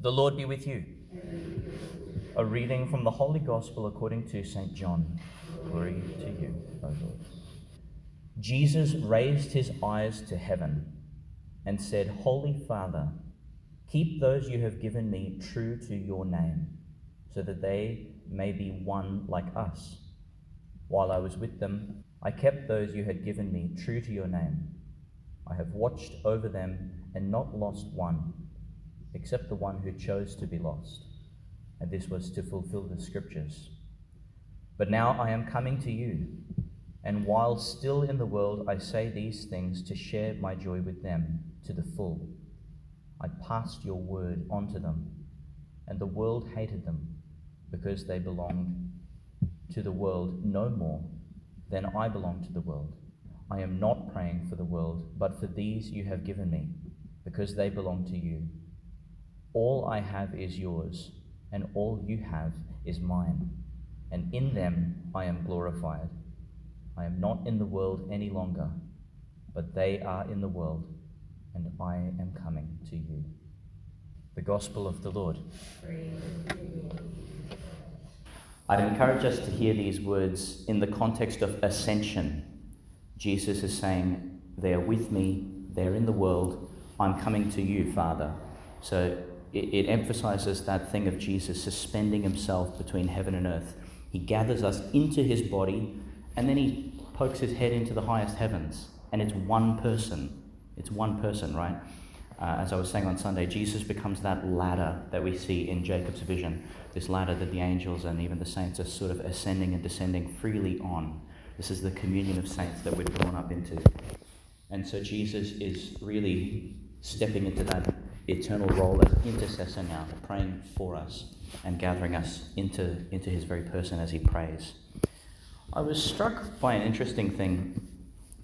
The Lord be with you. A reading from the Holy Gospel according to St. John. Glory to you, O Lord. Jesus raised his eyes to heaven and said, Holy Father, keep those you have given me true to your name, so that they may be one like us. While I was with them, I kept those you had given me true to your name. I have watched over them and not lost one, except the one who chose to be lost. And this was to fulfill the scriptures. But now I am coming to you, and while still in the world, I say these things to share my joy with them to the full. I passed your word on to them, and the world hated them because they belonged to the world no more than I belong to the world. I am not praying for the world, but for these you have given me, because they belong to you. All I have is yours, and all you have is mine, and in them I am glorified. I am not in the world any longer, but they are in the world, and I am coming to you. The Gospel of the Lord. I'd encourage us to hear these words in the context of ascension Jesus is saying, They're with me, they're in the world, I'm coming to you, Father. So it, it, emphasizes that thing of Jesus suspending himself between heaven and earth. He gathers us into his body, and then he pokes his head into the highest heavens. And it's one person. It's one person, right? Uh, as I was saying on Sunday, Jesus becomes that ladder that we see in Jacob's vision. This ladder that the angels and even the saints are sort of ascending and descending freely on. This is the communion of saints that we're drawn up into. And so Jesus is really stepping into that eternal role as intercessor now, praying for us and gathering us into, into his very person as he prays. I was struck by an interesting thing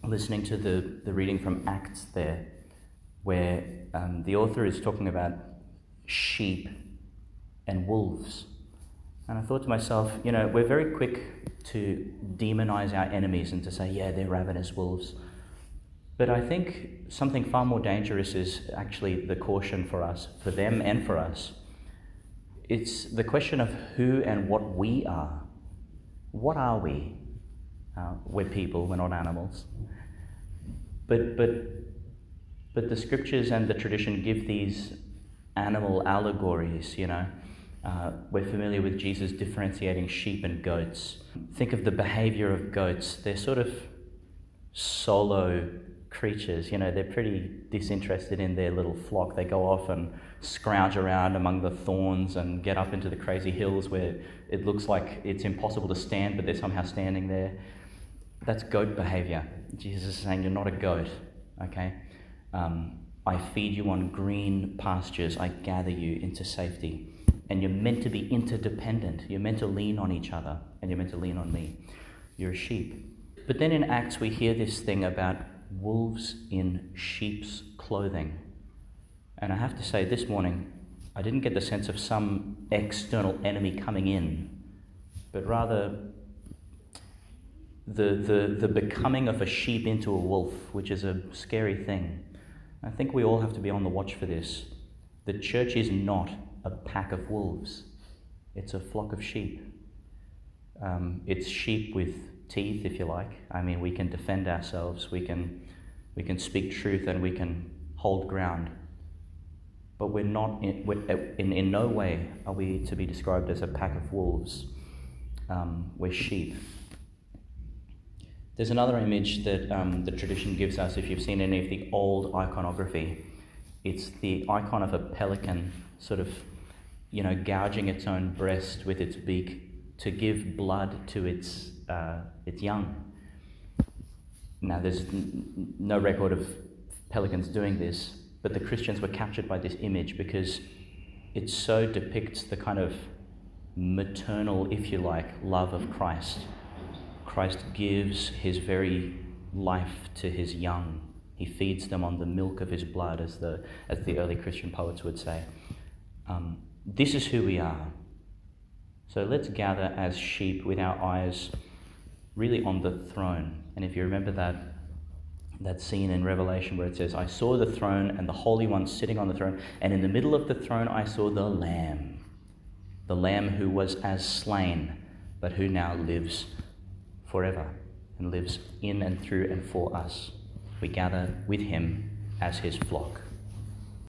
listening to the, the reading from Acts there, where um, the author is talking about sheep and wolves. And I thought to myself, you know, we're very quick to demonize our enemies and to say, yeah, they're ravenous wolves. But I think something far more dangerous is actually the caution for us, for them and for us. It's the question of who and what we are. What are we? Uh, we're people, we're not animals. But, but, but the scriptures and the tradition give these animal allegories, you know. Uh, we're familiar with Jesus differentiating sheep and goats. Think of the behavior of goats. They're sort of solo creatures. You know, they're pretty disinterested in their little flock. They go off and scrounge around among the thorns and get up into the crazy hills where it looks like it's impossible to stand, but they're somehow standing there. That's goat behavior. Jesus is saying, You're not a goat, okay? Um, I feed you on green pastures, I gather you into safety and you're meant to be interdependent. You're meant to lean on each other, and you're meant to lean on me. You're a sheep. But then in Acts, we hear this thing about wolves in sheep's clothing. And I have to say, this morning, I didn't get the sense of some external enemy coming in, but rather the, the, the becoming of a sheep into a wolf, which is a scary thing. I think we all have to be on the watch for this. The church is not a pack of wolves, it's a flock of sheep. Um, it's sheep with teeth, if you like. I mean, we can defend ourselves, we can, we can speak truth, and we can hold ground. But we're not, in, we're, in, in no way are we to be described as a pack of wolves. Um, we're sheep. There's another image that um, the tradition gives us if you've seen any of the old iconography. It's the icon of a pelican sort of you know, gouging its own breast with its beak to give blood to its, uh, its young. Now, there's n- no record of pelicans doing this, but the Christians were captured by this image because it so depicts the kind of maternal, if you like, love of Christ. Christ gives his very life to his young. He feeds them on the milk of his blood, as the, as the early Christian poets would say. Um, this is who we are. So let's gather as sheep with our eyes really on the throne. And if you remember that that scene in Revelation where it says, I saw the throne and the Holy One sitting on the throne, and in the middle of the throne I saw the Lamb, the Lamb who was as slain, but who now lives forever and lives in and through and for us. We gather with him as his flock.